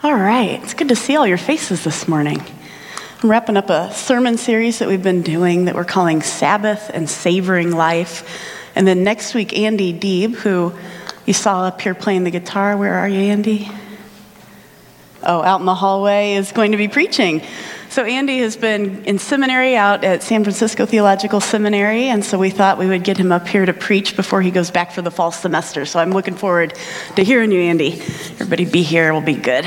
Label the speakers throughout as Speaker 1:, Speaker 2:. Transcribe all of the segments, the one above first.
Speaker 1: All right, it's good to see all your faces this morning. I'm wrapping up a sermon series that we've been doing that we're calling Sabbath and Savoring Life. And then next week, Andy Deeb, who you saw up here playing the guitar, where are you, Andy? Oh, out in the hallway, is going to be preaching. So, Andy has been in seminary out at San Francisco Theological Seminary, and so we thought we would get him up here to preach before he goes back for the fall semester. So, I'm looking forward to hearing you, Andy. Everybody be here, it will be good.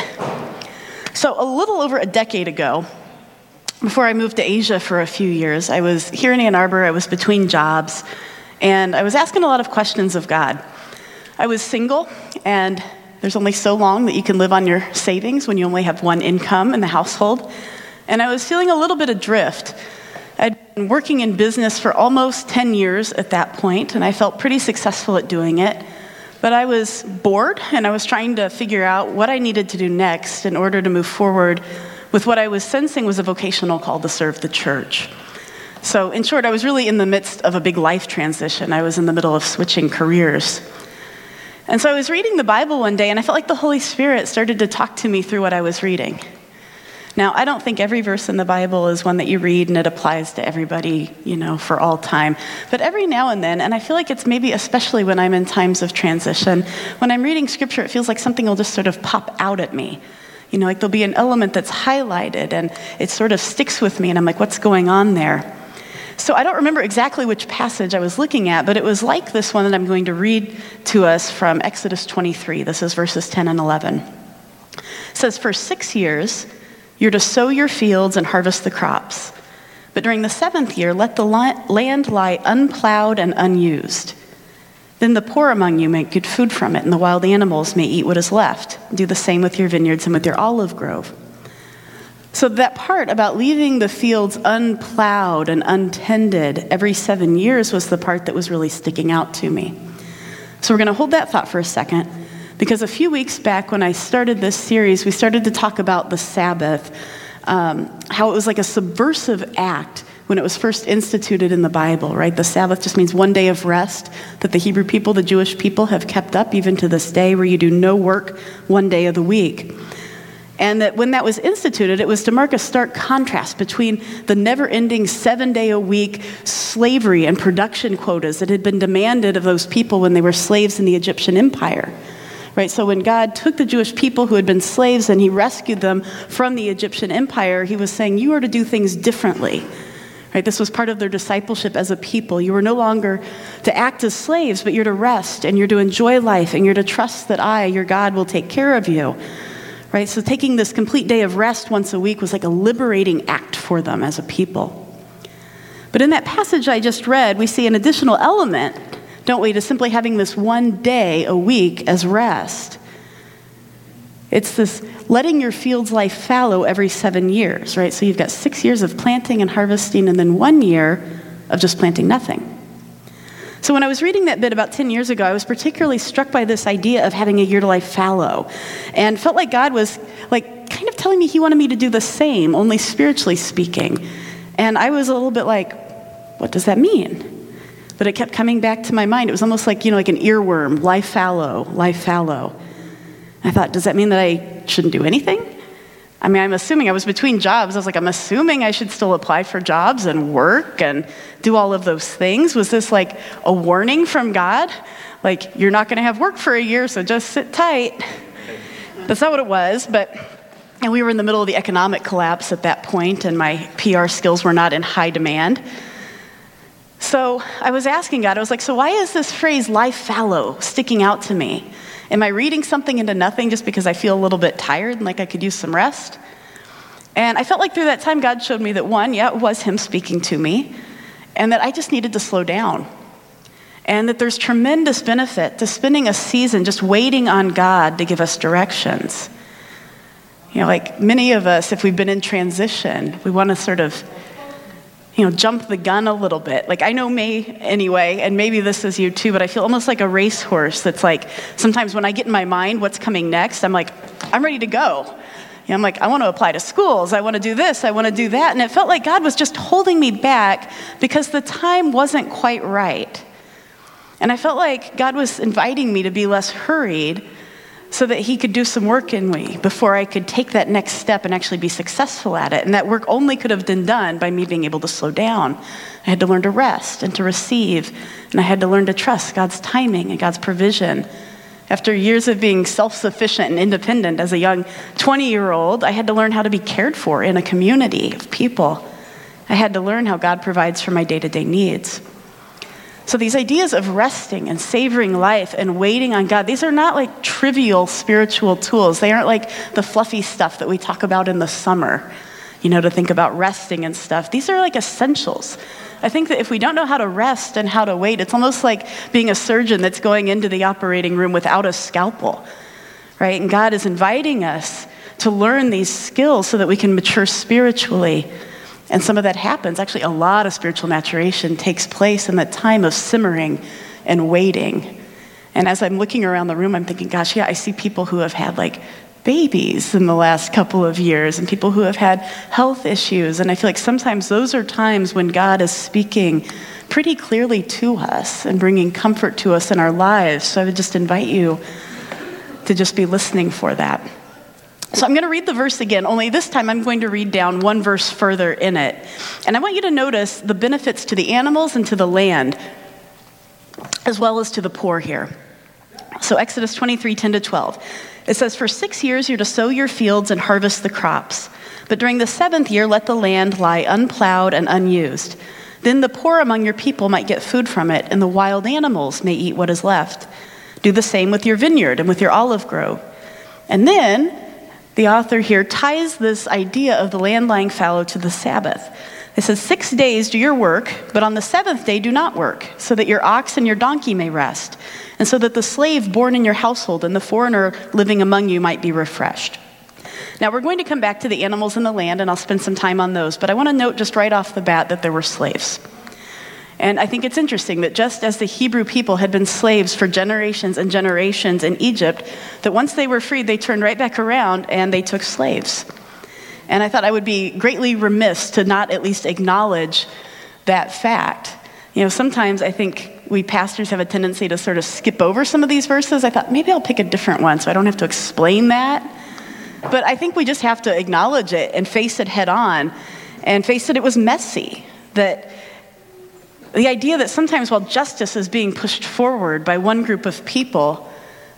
Speaker 1: So, a little over a decade ago, before I moved to Asia for a few years, I was here in Ann Arbor, I was between jobs, and I was asking a lot of questions of God. I was single, and there's only so long that you can live on your savings when you only have one income in the household. And I was feeling a little bit adrift. I'd been working in business for almost 10 years at that point, and I felt pretty successful at doing it. But I was bored, and I was trying to figure out what I needed to do next in order to move forward with what I was sensing was a vocational call to serve the church. So, in short, I was really in the midst of a big life transition. I was in the middle of switching careers. And so I was reading the Bible one day, and I felt like the Holy Spirit started to talk to me through what I was reading. Now, I don't think every verse in the Bible is one that you read and it applies to everybody, you know, for all time. But every now and then, and I feel like it's maybe especially when I'm in times of transition, when I'm reading scripture, it feels like something will just sort of pop out at me. You know, like there'll be an element that's highlighted and it sort of sticks with me, and I'm like, what's going on there? So I don't remember exactly which passage I was looking at, but it was like this one that I'm going to read to us from Exodus 23. This is verses 10 and 11. It says, For six years, you're to sow your fields and harvest the crops. But during the seventh year, let the land lie unplowed and unused. Then the poor among you make good food from it, and the wild animals may eat what is left. Do the same with your vineyards and with your olive grove. So, that part about leaving the fields unplowed and untended every seven years was the part that was really sticking out to me. So, we're going to hold that thought for a second. Because a few weeks back, when I started this series, we started to talk about the Sabbath, um, how it was like a subversive act when it was first instituted in the Bible, right? The Sabbath just means one day of rest that the Hebrew people, the Jewish people, have kept up even to this day, where you do no work one day of the week. And that when that was instituted, it was to mark a stark contrast between the never ending seven day a week slavery and production quotas that had been demanded of those people when they were slaves in the Egyptian empire. Right? So when God took the Jewish people who had been slaves and he rescued them from the Egyptian empire, he was saying, You are to do things differently. Right? This was part of their discipleship as a people. You were no longer to act as slaves, but you're to rest and you're to enjoy life and you're to trust that I, your God, will take care of you. Right? So taking this complete day of rest once a week was like a liberating act for them as a people. But in that passage I just read, we see an additional element don't we, to simply having this one day a week as rest. It's this letting your fields life fallow every seven years, right? So you've got six years of planting and harvesting, and then one year of just planting nothing. So when I was reading that bit about 10 years ago, I was particularly struck by this idea of having a year to life fallow and felt like God was like kind of telling me he wanted me to do the same, only spiritually speaking. And I was a little bit like, what does that mean? But it kept coming back to my mind. It was almost like, you know, like an earworm, lie fallow, lie fallow. I thought, does that mean that I shouldn't do anything? I mean, I'm assuming I was between jobs. I was like, I'm assuming I should still apply for jobs and work and do all of those things. Was this like a warning from God? Like, you're not going to have work for a year, so just sit tight. That's not what it was, but and we were in the middle of the economic collapse at that point, and my PR skills were not in high demand. So I was asking God, I was like, so why is this phrase lie fallow sticking out to me? Am I reading something into nothing just because I feel a little bit tired and like I could use some rest? And I felt like through that time, God showed me that one, yeah, it was Him speaking to me, and that I just needed to slow down. And that there's tremendous benefit to spending a season just waiting on God to give us directions. You know, like many of us, if we've been in transition, we want to sort of you know, jump the gun a little bit. Like, I know me anyway, and maybe this is you too, but I feel almost like a racehorse that's like, sometimes when I get in my mind what's coming next, I'm like, I'm ready to go. You know, I'm like, I want to apply to schools. I want to do this. I want to do that. And it felt like God was just holding me back because the time wasn't quite right. And I felt like God was inviting me to be less hurried so that he could do some work in me before I could take that next step and actually be successful at it. And that work only could have been done by me being able to slow down. I had to learn to rest and to receive, and I had to learn to trust God's timing and God's provision. After years of being self sufficient and independent as a young 20 year old, I had to learn how to be cared for in a community of people. I had to learn how God provides for my day to day needs. So, these ideas of resting and savoring life and waiting on God, these are not like trivial spiritual tools. They aren't like the fluffy stuff that we talk about in the summer, you know, to think about resting and stuff. These are like essentials. I think that if we don't know how to rest and how to wait, it's almost like being a surgeon that's going into the operating room without a scalpel, right? And God is inviting us to learn these skills so that we can mature spiritually and some of that happens. Actually, a lot of spiritual maturation takes place in the time of simmering and waiting. And as I'm looking around the room, I'm thinking, gosh, yeah, I see people who have had like babies in the last couple of years and people who have had health issues. And I feel like sometimes those are times when God is speaking pretty clearly to us and bringing comfort to us in our lives. So I would just invite you to just be listening for that. So I'm going to read the verse again, only this time I'm going to read down one verse further in it. And I want you to notice the benefits to the animals and to the land, as well as to the poor here. So Exodus 23 10 to 12. It says, For six years you're to sow your fields and harvest the crops. But during the seventh year, let the land lie unplowed and unused. Then the poor among your people might get food from it, and the wild animals may eat what is left. Do the same with your vineyard and with your olive grove. And then the author here ties this idea of the land lying fallow to the Sabbath. It says, Six days do your work, but on the seventh day do not work, so that your ox and your donkey may rest, and so that the slave born in your household and the foreigner living among you might be refreshed. Now, we're going to come back to the animals in the land, and I'll spend some time on those, but I want to note just right off the bat that there were slaves. And I think it's interesting that just as the Hebrew people had been slaves for generations and generations in Egypt, that once they were freed, they turned right back around and they took slaves. And I thought I would be greatly remiss to not at least acknowledge that fact. You know, sometimes I think we pastors have a tendency to sort of skip over some of these verses. I thought maybe I'll pick a different one so I don't have to explain that. But I think we just have to acknowledge it and face it head on and face that it was messy, that the idea that sometimes while justice is being pushed forward by one group of people,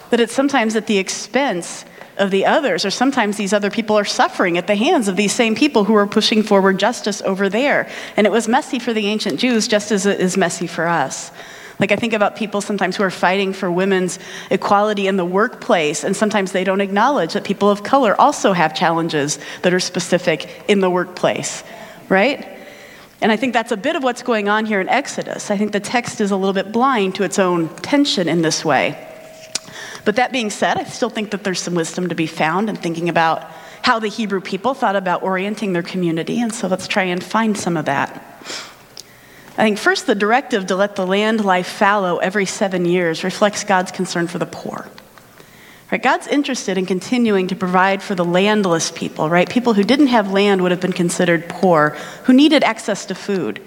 Speaker 1: that it's sometimes at the expense of the others, or sometimes these other people are suffering at the hands of these same people who are pushing forward justice over there. And it was messy for the ancient Jews just as it is messy for us. Like, I think about people sometimes who are fighting for women's equality in the workplace, and sometimes they don't acknowledge that people of color also have challenges that are specific in the workplace, right? And I think that's a bit of what's going on here in Exodus. I think the text is a little bit blind to its own tension in this way. But that being said, I still think that there's some wisdom to be found in thinking about how the Hebrew people thought about orienting their community. And so let's try and find some of that. I think first, the directive to let the land lie fallow every seven years reflects God's concern for the poor. Right? God's interested in continuing to provide for the landless people, right? People who didn't have land would have been considered poor, who needed access to food.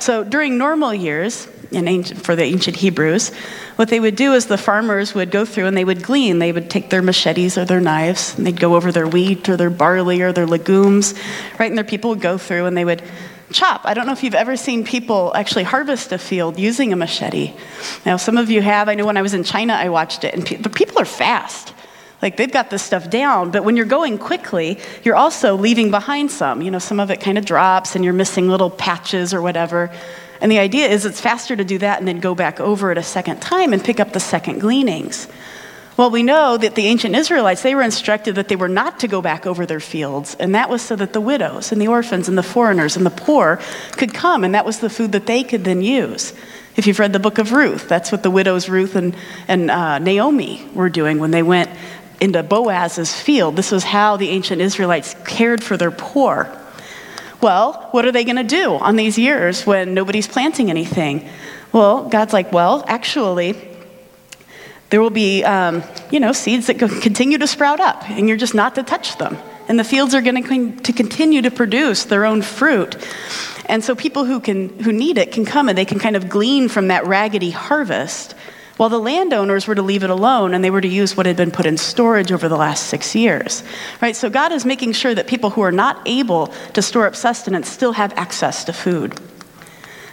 Speaker 1: So during normal years, ancient, for the ancient Hebrews, what they would do is the farmers would go through and they would glean. They would take their machetes or their knives and they'd go over their wheat or their barley or their legumes, right? And their people would go through and they would chop. I don't know if you've ever seen people actually harvest a field using a machete. Now, some of you have. I know when I was in China, I watched it, and pe- the people are fast. Like they've got this stuff down, but when you're going quickly, you're also leaving behind some. You know, some of it kind of drops and you're missing little patches or whatever. And the idea is it's faster to do that and then go back over it a second time and pick up the second gleanings. Well, we know that the ancient Israelites, they were instructed that they were not to go back over their fields, and that was so that the widows and the orphans and the foreigners and the poor could come, and that was the food that they could then use. If you've read the book of Ruth, that's what the widows Ruth and, and uh, Naomi were doing when they went into Boaz's field. This was how the ancient Israelites cared for their poor. Well, what are they going to do on these years when nobody's planting anything? Well, God's like, well, actually, there will be, um, you know, seeds that continue to sprout up, and you're just not to touch them. And the fields are going to continue to produce their own fruit. And so people who, can, who need it can come and they can kind of glean from that raggedy harvest while the landowners were to leave it alone and they were to use what had been put in storage over the last six years. Right? So God is making sure that people who are not able to store up sustenance still have access to food.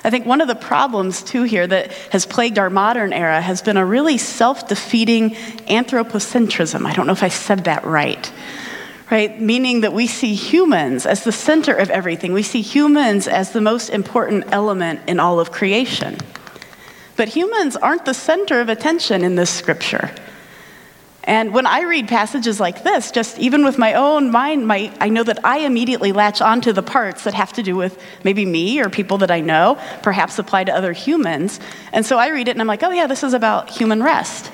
Speaker 1: I think one of the problems, too, here that has plagued our modern era has been a really self defeating anthropocentrism. I don't know if I said that right. Right? Meaning that we see humans as the center of everything. We see humans as the most important element in all of creation. But humans aren't the center of attention in this scripture. And when I read passages like this, just even with my own mind, my, I know that I immediately latch onto the parts that have to do with maybe me or people that I know, perhaps apply to other humans. And so I read it and I'm like, oh, yeah, this is about human rest.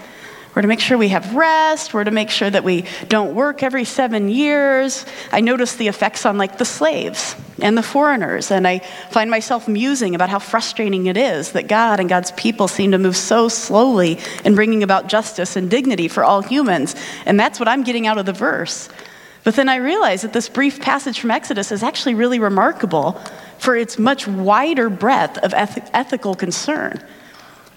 Speaker 1: We're to make sure we have rest. We're to make sure that we don't work every seven years. I notice the effects on like the slaves and the foreigners, and I find myself musing about how frustrating it is that God and God's people seem to move so slowly in bringing about justice and dignity for all humans. And that's what I'm getting out of the verse. But then I realize that this brief passage from Exodus is actually really remarkable for its much wider breadth of eth- ethical concern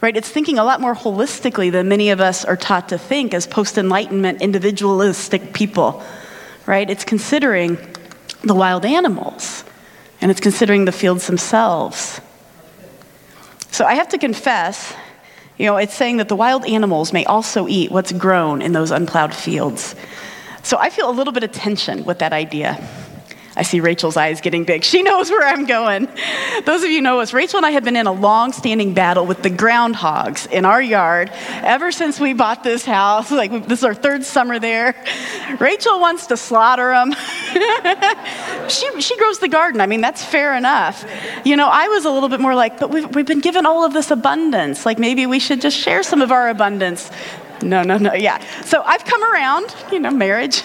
Speaker 1: right? It's thinking a lot more holistically than many of us are taught to think as post Enlightenment individualistic people, right? It's considering the wild animals and it's considering the fields themselves. So I have to confess, you know, it's saying that the wild animals may also eat what's grown in those unplowed fields. So I feel a little bit of tension with that idea. I see Rachel's eyes getting big. She knows where I'm going. Those of you know us, Rachel and I have been in a long standing battle with the groundhogs in our yard ever since we bought this house. Like, this is our third summer there. Rachel wants to slaughter them. she, she grows the garden. I mean, that's fair enough. You know, I was a little bit more like, but we've, we've been given all of this abundance. Like, maybe we should just share some of our abundance. No, no, no, yeah. So I've come around, you know, marriage.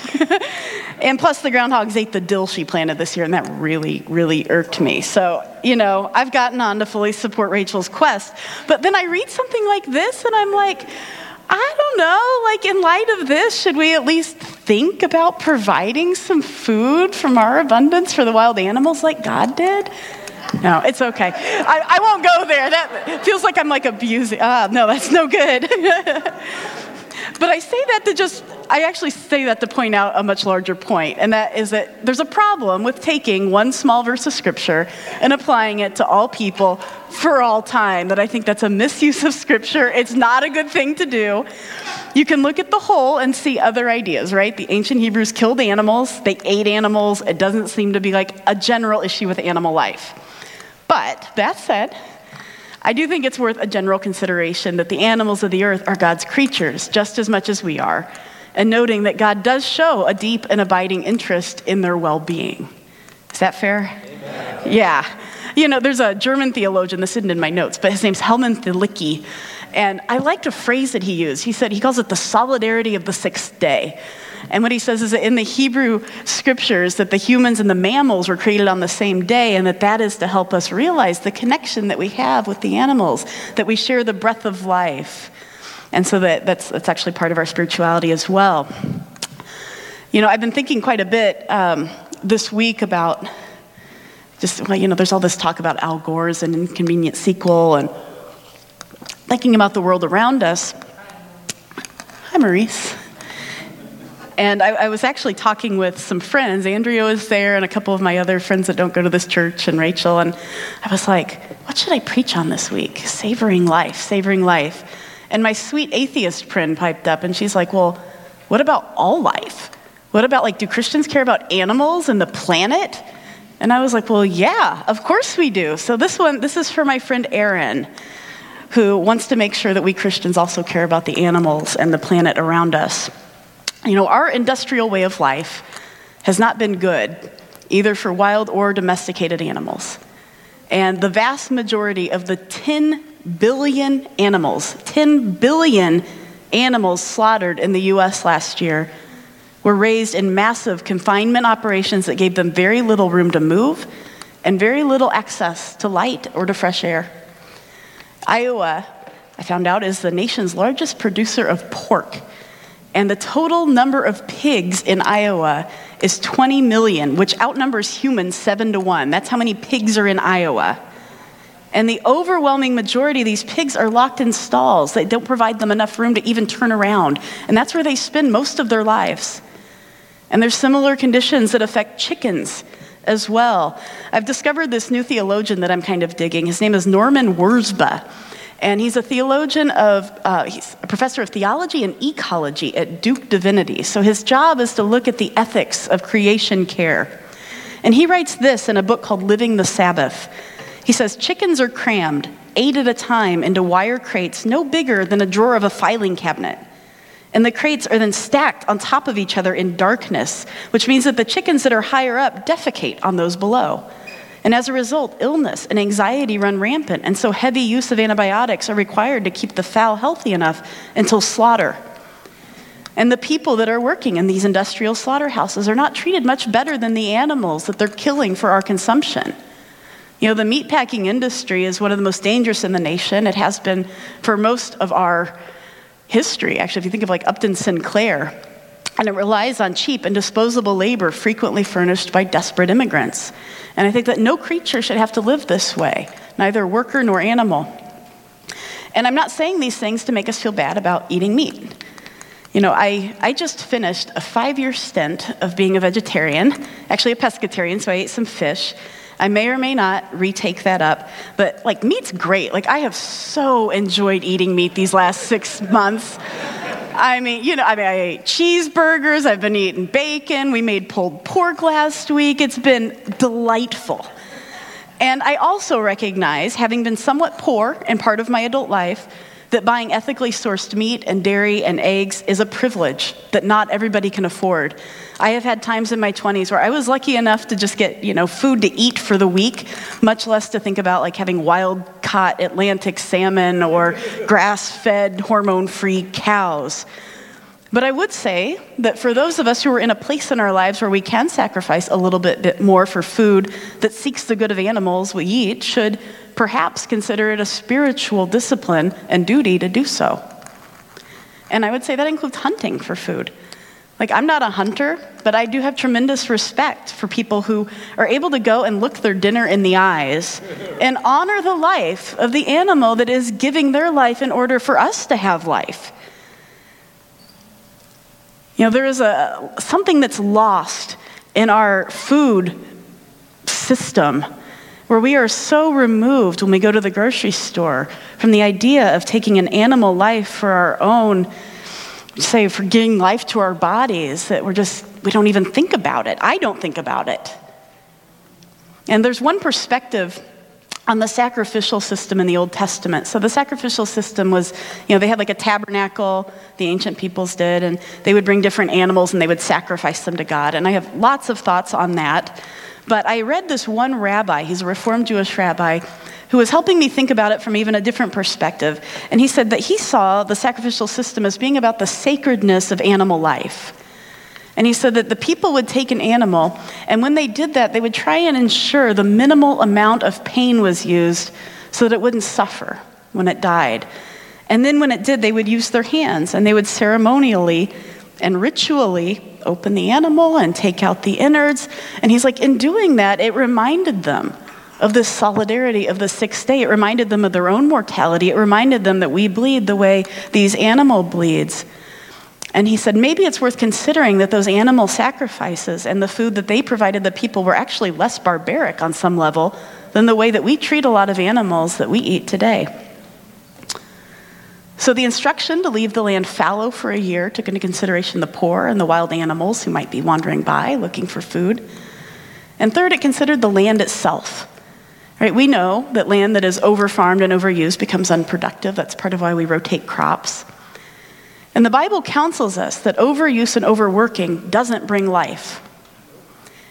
Speaker 1: and plus, the groundhogs ate the dill she planted this year, and that really, really irked me. So, you know, I've gotten on to fully support Rachel's quest. But then I read something like this, and I'm like, I don't know, like in light of this, should we at least think about providing some food from our abundance for the wild animals like God did? No, it's okay. I, I won't go there. That feels like I'm like abusing. Ah, no, that's no good. But I say that to just, I actually say that to point out a much larger point, and that is that there's a problem with taking one small verse of scripture and applying it to all people for all time. That I think that's a misuse of scripture. It's not a good thing to do. You can look at the whole and see other ideas, right? The ancient Hebrews killed animals, they ate animals. It doesn't seem to be like a general issue with animal life. But that said, I do think it's worth a general consideration that the animals of the earth are God's creatures just as much as we are, and noting that God does show a deep and abiding interest in their well being. Is that fair? Amen. Yeah. You know, there's a German theologian, this isn't in my notes, but his name's Helmut Thielicke. And I liked a phrase that he used. He said, he calls it the solidarity of the sixth day. And what he says is that in the Hebrew scriptures, that the humans and the mammals were created on the same day, and that that is to help us realize the connection that we have with the animals, that we share the breath of life. And so that, that's, that's actually part of our spirituality as well. You know, I've been thinking quite a bit um, this week about just, well, you know, there's all this talk about Al Gore's an inconvenient sequel and thinking about the world around us. Hi, Maurice. And I, I, was actually talking with some friends. Andrea was there, and a couple of my other friends that don't go to this church, and Rachel. And I was like, what should I preach on this week? Savoring life, savoring life. And my sweet atheist friend piped up, and she's like, well, what about all life? What about, like, do Christians care about animals and the planet? And I was like, well, yeah, of course we do. So this one, this is for my friend Erin, who wants to make sure that we Christians also care about the animals and the planet around us. You know, our industrial way of life has not been good, either for wild or domesticated animals. And the vast majority of the 10 billion animals, 10 billion animals slaughtered in the US last year, were raised in massive confinement operations that gave them very little room to move and very little access to light or to fresh air. Iowa, I found out, is the nation's largest producer of pork. And the total number of pigs in Iowa is 20 million, which outnumbers humans seven to one. That's how many pigs are in Iowa. And the overwhelming majority of these pigs are locked in stalls. They don't provide them enough room to even turn around. And that's where they spend most of their lives. And there's similar conditions that affect chickens as well. I've discovered this new theologian that I'm kind of digging. His name is Norman Wirzba. And he's a theologian of, uh, he's a professor of theology and ecology at Duke Divinity. So his job is to look at the ethics of creation care. And he writes this in a book called Living the Sabbath. He says, Chickens are crammed, eight at a time, into wire crates no bigger than a drawer of a filing cabinet. And the crates are then stacked on top of each other in darkness, which means that the chickens that are higher up defecate on those below. And as a result, illness and anxiety run rampant, and so heavy use of antibiotics are required to keep the fowl healthy enough until slaughter. And the people that are working in these industrial slaughterhouses are not treated much better than the animals that they're killing for our consumption. You know, the meatpacking industry is one of the most dangerous in the nation. It has been for most of our history. Actually, if you think of like Upton Sinclair, and it relies on cheap and disposable labor frequently furnished by desperate immigrants. And I think that no creature should have to live this way, neither worker nor animal. And I'm not saying these things to make us feel bad about eating meat. You know, I, I just finished a five year stint of being a vegetarian, actually a pescatarian, so I ate some fish. I may or may not retake that up, but like meat's great. Like I have so enjoyed eating meat these last six months. I mean, you know, I mean, I ate cheeseburgers, I've been eating bacon, we made pulled pork last week. It's been delightful. And I also recognize, having been somewhat poor in part of my adult life, that buying ethically sourced meat and dairy and eggs is a privilege that not everybody can afford. I have had times in my 20s where I was lucky enough to just get, you know, food to eat for the week, much less to think about like having wild caught Atlantic salmon or grass-fed hormone-free cows. But I would say that for those of us who are in a place in our lives where we can sacrifice a little bit, bit more for food that seeks the good of animals we eat should perhaps consider it a spiritual discipline and duty to do so. And I would say that includes hunting for food. Like, I'm not a hunter, but I do have tremendous respect for people who are able to go and look their dinner in the eyes and honor the life of the animal that is giving their life in order for us to have life. You know, there is a, something that's lost in our food system where we are so removed when we go to the grocery store from the idea of taking an animal life for our own, say, for giving life to our bodies, that we're just, we don't even think about it. I don't think about it. And there's one perspective on the sacrificial system in the Old Testament. So the sacrificial system was, you know, they had like a tabernacle, the ancient peoples did, and they would bring different animals and they would sacrifice them to God. And I have lots of thoughts on that. But I read this one rabbi, he's a Reformed Jewish rabbi, who was helping me think about it from even a different perspective. And he said that he saw the sacrificial system as being about the sacredness of animal life. And he said that the people would take an animal, and when they did that, they would try and ensure the minimal amount of pain was used so that it wouldn't suffer when it died. And then when it did, they would use their hands and they would ceremonially and ritually open the animal and take out the innards. And he's like, in doing that, it reminded them of this solidarity of the sixth day. It reminded them of their own mortality. It reminded them that we bleed the way these animal bleeds. And he said, maybe it's worth considering that those animal sacrifices and the food that they provided the people were actually less barbaric on some level than the way that we treat a lot of animals that we eat today. So, the instruction to leave the land fallow for a year took into consideration the poor and the wild animals who might be wandering by looking for food. And third, it considered the land itself. Right, we know that land that is overfarmed and overused becomes unproductive. That's part of why we rotate crops. And the Bible counsels us that overuse and overworking doesn't bring life.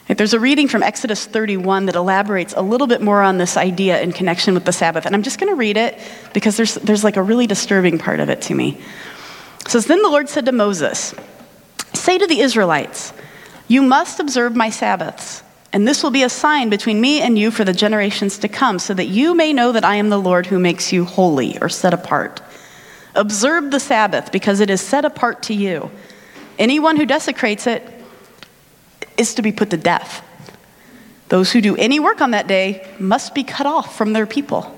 Speaker 1: There's a reading from Exodus 31 that elaborates a little bit more on this idea in connection with the Sabbath. And I'm just going to read it because there's, there's like a really disturbing part of it to me. It says, Then the Lord said to Moses, Say to the Israelites, You must observe my Sabbaths, and this will be a sign between me and you for the generations to come, so that you may know that I am the Lord who makes you holy or set apart. Observe the Sabbath because it is set apart to you. Anyone who desecrates it is to be put to death. Those who do any work on that day must be cut off from their people.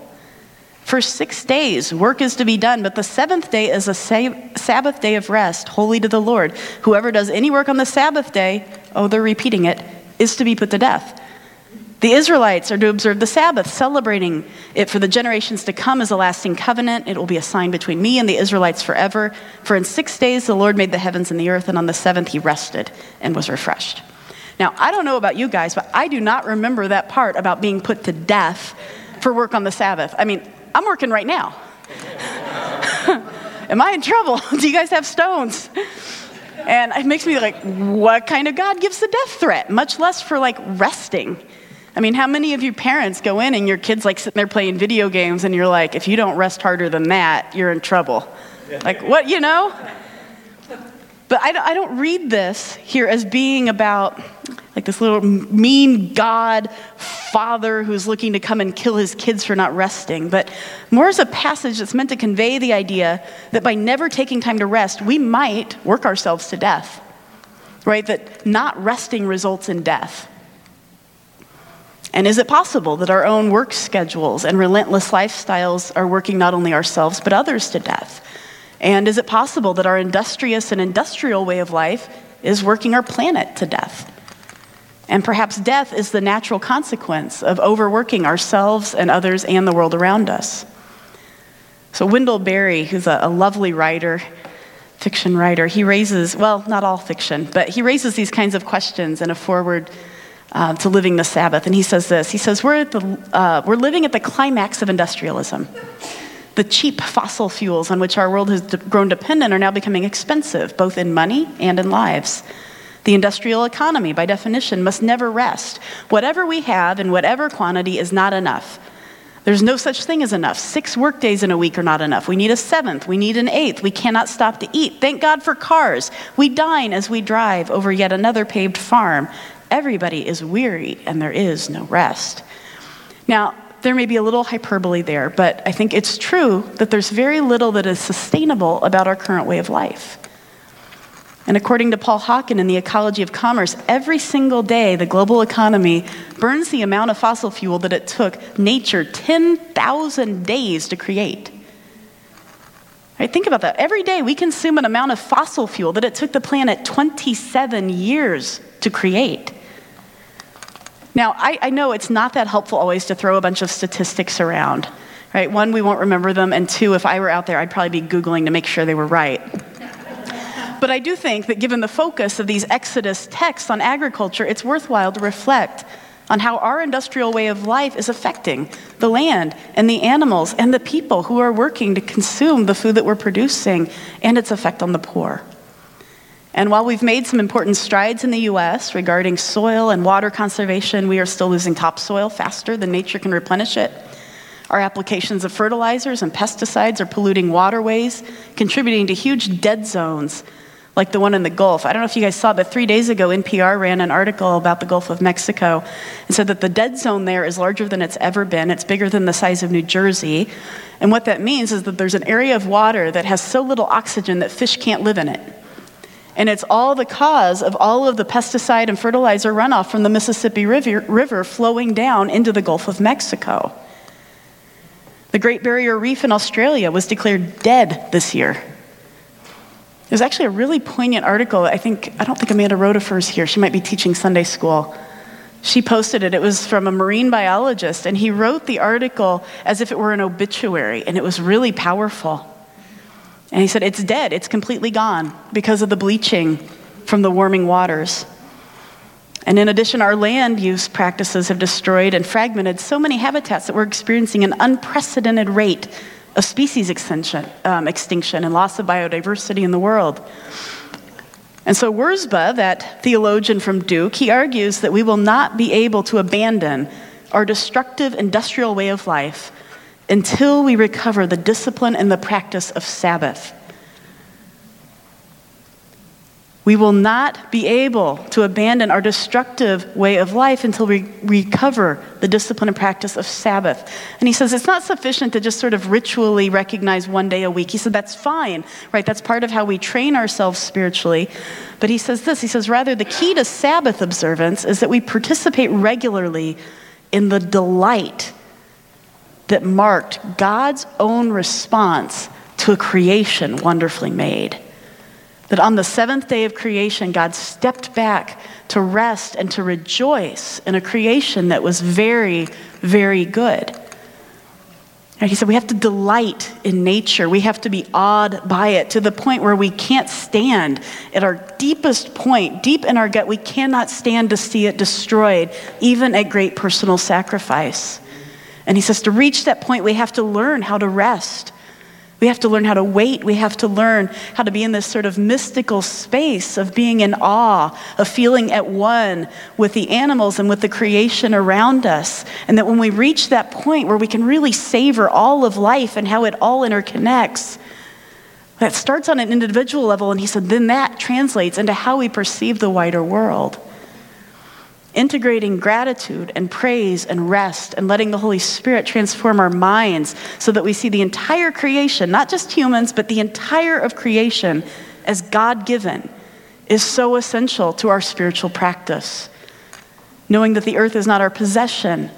Speaker 1: For six days, work is to be done, but the seventh day is a Sabbath day of rest, holy to the Lord. Whoever does any work on the Sabbath day, oh, they're repeating it, is to be put to death. The Israelites are to observe the Sabbath, celebrating it for the generations to come as a lasting covenant. It will be a sign between me and the Israelites forever. For in six days the Lord made the heavens and the earth, and on the seventh he rested and was refreshed. Now, I don't know about you guys, but I do not remember that part about being put to death for work on the Sabbath. I mean, I'm working right now. Am I in trouble? Do you guys have stones? And it makes me like, what kind of God gives the death threat? Much less for like resting. I mean, how many of you parents go in and your kids like sitting there playing video games and you're like, if you don't rest harder than that, you're in trouble? Like, what, you know? But I don't, I don't read this here as being about like this little mean God father who's looking to come and kill his kids for not resting, but more as a passage that's meant to convey the idea that by never taking time to rest, we might work ourselves to death, right? That not resting results in death. And is it possible that our own work schedules and relentless lifestyles are working not only ourselves but others to death? And is it possible that our industrious and industrial way of life is working our planet to death? And perhaps death is the natural consequence of overworking ourselves and others and the world around us. So, Wendell Berry, who's a, a lovely writer, fiction writer, he raises, well, not all fiction, but he raises these kinds of questions in a foreword uh, to living the Sabbath. And he says this He says, We're, the, uh, we're living at the climax of industrialism. The cheap fossil fuels on which our world has grown dependent are now becoming expensive, both in money and in lives. The industrial economy, by definition, must never rest. Whatever we have in whatever quantity is not enough. There's no such thing as enough. Six workdays in a week are not enough. We need a seventh. We need an eighth. We cannot stop to eat. Thank God for cars. We dine as we drive over yet another paved farm. Everybody is weary and there is no rest. Now, there may be a little hyperbole there, but I think it's true that there's very little that is sustainable about our current way of life. And according to Paul Hawken in The Ecology of Commerce, every single day the global economy burns the amount of fossil fuel that it took nature 10,000 days to create. Right, think about that. Every day we consume an amount of fossil fuel that it took the planet 27 years to create. Now, I, I, know it's not that helpful always to throw a bunch of statistics around, right? One, we won't remember them, and two, if I were out there, I'd probably be Googling to make sure they were right. But I do think that given the focus of these Exodus texts on agriculture, it's worthwhile to reflect on how our industrial way of life is affecting the land and the animals and the people who are working to consume the food that we're producing and its effect on the poor. And while we've made some important strides in the US regarding soil and water conservation, we are still losing topsoil faster than nature can replenish it. Our applications of fertilizers and pesticides are polluting waterways, contributing to huge dead zones like the one in the Gulf. I don't know if you guys saw, but three days ago, NPR ran an article about the Gulf of Mexico and said that the dead zone there is larger than it's ever been. It's bigger than the size of New Jersey. And what that means is that there's an area of water that has so little oxygen that fish can't live in it. And it's all the cause of all of the pesticide and fertilizer runoff from the Mississippi River, River flowing down into the Gulf of Mexico. The Great Barrier Reef in Australia was declared dead this year. Was actually a really poignant article. I think, I don't think Amanda Rodefers here. She might be teaching Sunday school. She posted it. It was from a marine biologist, and he wrote the article as if it were an obituary, and it was really powerful. And he said, It's dead, it's completely gone because of the bleaching from the warming waters. And in addition, our land use practices have destroyed and fragmented so many habitats that we're experiencing an unprecedented rate of species extinction, um, extinction and loss of biodiversity in the world. And so, Wirzba, that theologian from Duke, he argues that we will not be able to abandon our destructive industrial way of life until we recover the discipline and the practice of Sabbath. We will not be able to abandon our destructive way of life until we recover the discipline and practice of Sabbath. And he says it's not sufficient to just sort of ritually recognize one day a week. He said that's fine, right? That's part of how we train ourselves spiritually. But he says this he says, rather, the key to Sabbath observance is that we participate regularly in the delight that marked God's own response to a creation wonderfully made. That on the seventh day of creation, God stepped back to rest and to rejoice in a creation that was very, very good. And he said, We have to delight in nature. We have to be awed by it to the point where we can't stand at our deepest point, deep in our gut, we cannot stand to see it destroyed, even at great personal sacrifice. And he says, To reach that point, we have to learn how to rest we have to learn how to wait. We have to learn how to be in this sort of mystical space of being in awe, of feeling at one with the animals and with the creation around us. And that when we reach that point where we can really savor all of life and how it all interconnects, that starts on an individual level. And he said, then that translates into how we perceive the wider world integrating gratitude and praise and rest and letting the Holy Spirit transform our minds so that we see the entire creation, not just humans, but the entire of creation as God given, is so essential to our spiritual practice. Knowing that the earth is not our possession,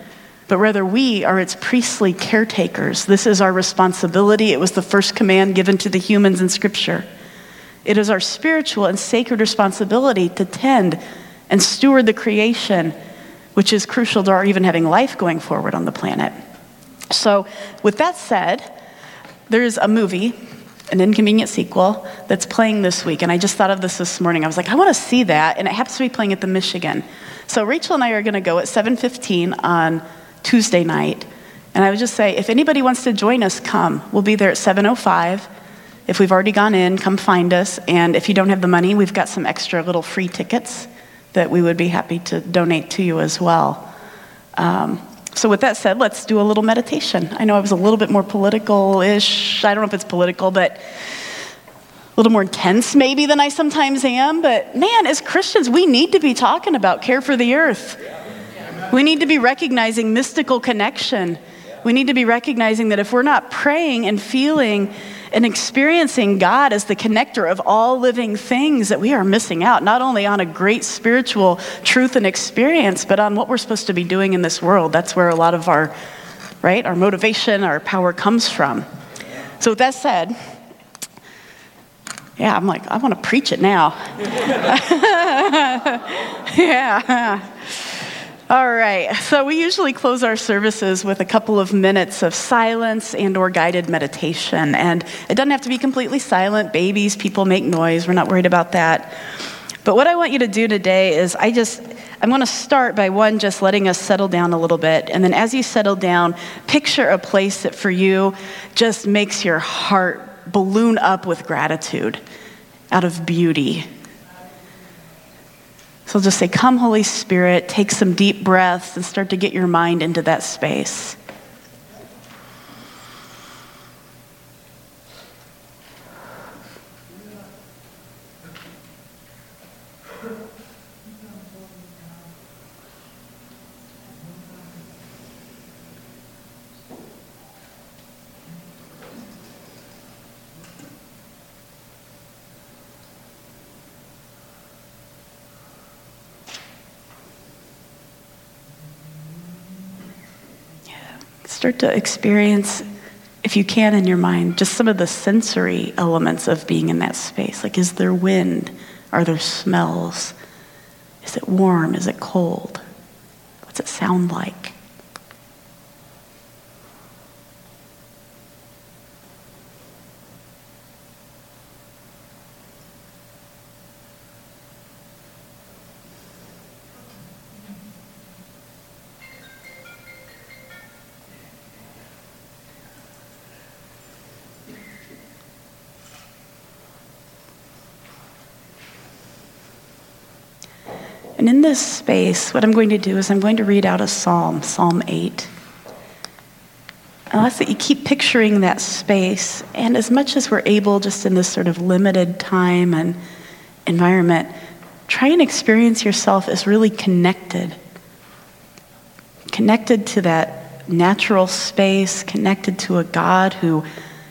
Speaker 1: but rather we are its priestly caretakers. This is our responsibility. It was the first command given to the humans in Scripture. It is our spiritual and sacred responsibility to tend and steward the creation, which is crucial to our even having life going forward on the planet. So, with that said, there's a movie, an inconvenient sequel, that's playing this week. And I just thought of this this morning. I was like, I want to see that. And it happens to be playing at the Michigan. So Rachel and I are going to go at 7.15 on Tuesday night. And I would just say, if anybody wants to join us, come. We'll be there at 7.05. If we've already gone in, come find us. And if you don't have the money, we've got some extra little free tickets that we would be happy to donate to you as well. Um, so, with that said, let's do a little meditation. I know I was a little bit more political ish. I don't know if it's political, but a little more intense maybe than I sometimes am. But man, as Christians, we need to be talking about care for the earth. We need to be recognizing mystical connection. We need to be recognizing that if we're not praying and feeling and experiencing God as the connector of all living things that we are missing out, not only on a great spiritual truth and experience, but on what we're supposed to be doing in this world. That's where a lot of our, right, our motivation, our power comes from. So, with that said, yeah, I'm like, I want to preach it now. yeah. All right. So we usually close our services with a couple of minutes of silence and or guided meditation. And it doesn't have to be completely silent. Babies, people make noise. We're not worried about that. But what I want you to do today is I just I'm going to start by one just letting us settle down a little bit. And then as you settle down, picture a place that for you just makes your heart balloon up with gratitude out of beauty so just say, Come, Holy Spirit, take some deep breaths and start to get your mind into that space. Start to experience, if you can in your mind, just some of the sensory elements of being in that space. Like, is there wind? Are there smells? Is it warm? Is it cold? What's it sound like? And in this space, what I'm going to do is I'm going to read out a psalm, Psalm 8. And I'll ask that you keep picturing that space. And as much as we're able, just in this sort of limited time and environment, try and experience yourself as really connected. Connected to that natural space, connected to a God who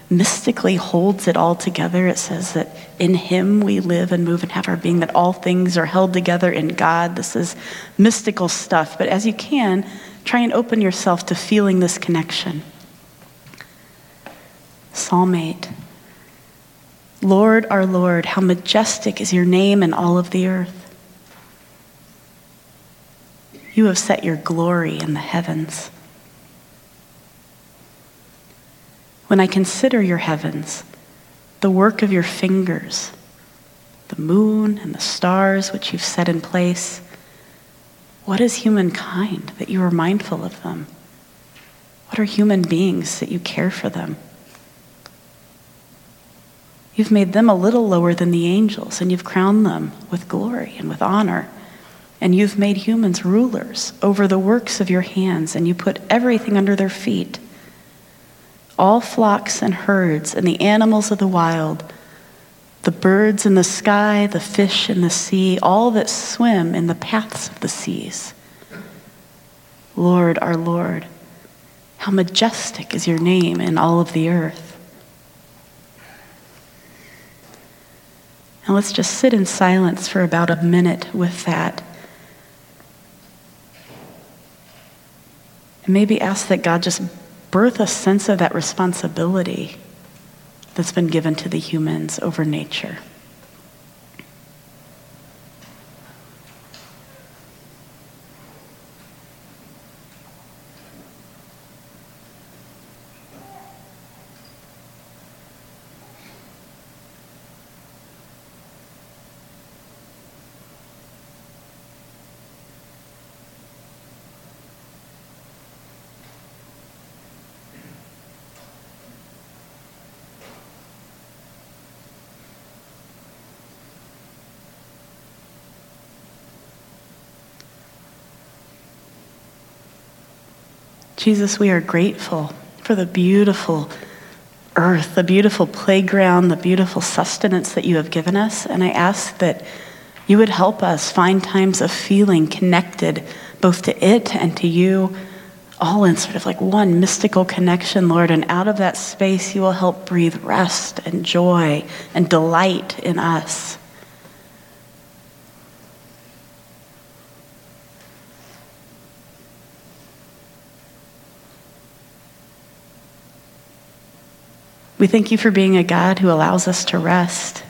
Speaker 1: mystically holds it all together. It says that in Him we live and move and have our being, that all things are held together in God. This is mystical stuff. But as you can, try and open yourself to feeling this connection. Psalm 8. Lord, our Lord, how majestic is your name in all of the earth. You have set your glory in the heavens. When I consider your heavens, the work of your fingers, the moon and the stars which you've set in place, what is humankind that you are mindful of them? What are human beings that you care for them? You've made them a little lower than the angels, and you've crowned them with glory and with honor. And you've made humans rulers over the works of your hands, and you put everything under their feet all flocks and herds, and the animals of the wild, the birds in the sky, the fish in the sea, all that swim in the paths of the seas. Lord, our Lord, how majestic is your name in all of the earth. And let's just sit in silence for about a minute with that. And maybe ask that God just birth a sense of that responsibility that's been given to the humans over nature. Jesus, we are grateful for the beautiful earth, the beautiful playground, the beautiful sustenance that you have given us. And I ask that you would help us find times of feeling connected both to it and to you, all in sort of like one mystical connection, Lord. And out of that space, you will help breathe rest and joy and delight in us. We thank you for being a God who allows us to rest.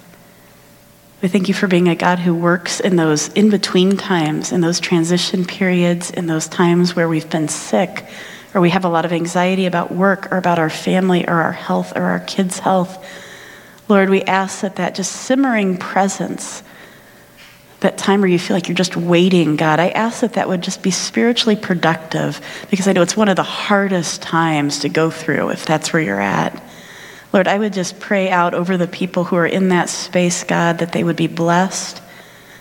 Speaker 1: We thank you for being a God who works in those in between times, in those transition periods, in those times where we've been sick or we have a lot of anxiety about work or about our family or our health or our kids' health. Lord, we ask that that just simmering presence, that time where you feel like you're just waiting, God, I ask that that would just be spiritually productive because I know it's one of the hardest times to go through if that's where you're at. Lord, I would just pray out over the people who are in that space, God, that they would be blessed,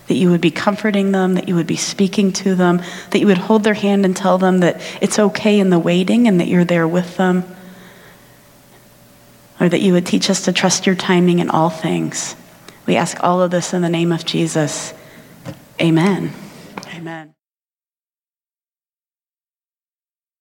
Speaker 1: that you would be comforting them, that you would be speaking to them, that you would hold their hand and tell them that it's okay in the waiting and that you're there with them. Or that you would teach us to trust your timing in all things. We ask all of this in the name of Jesus. Amen. Amen.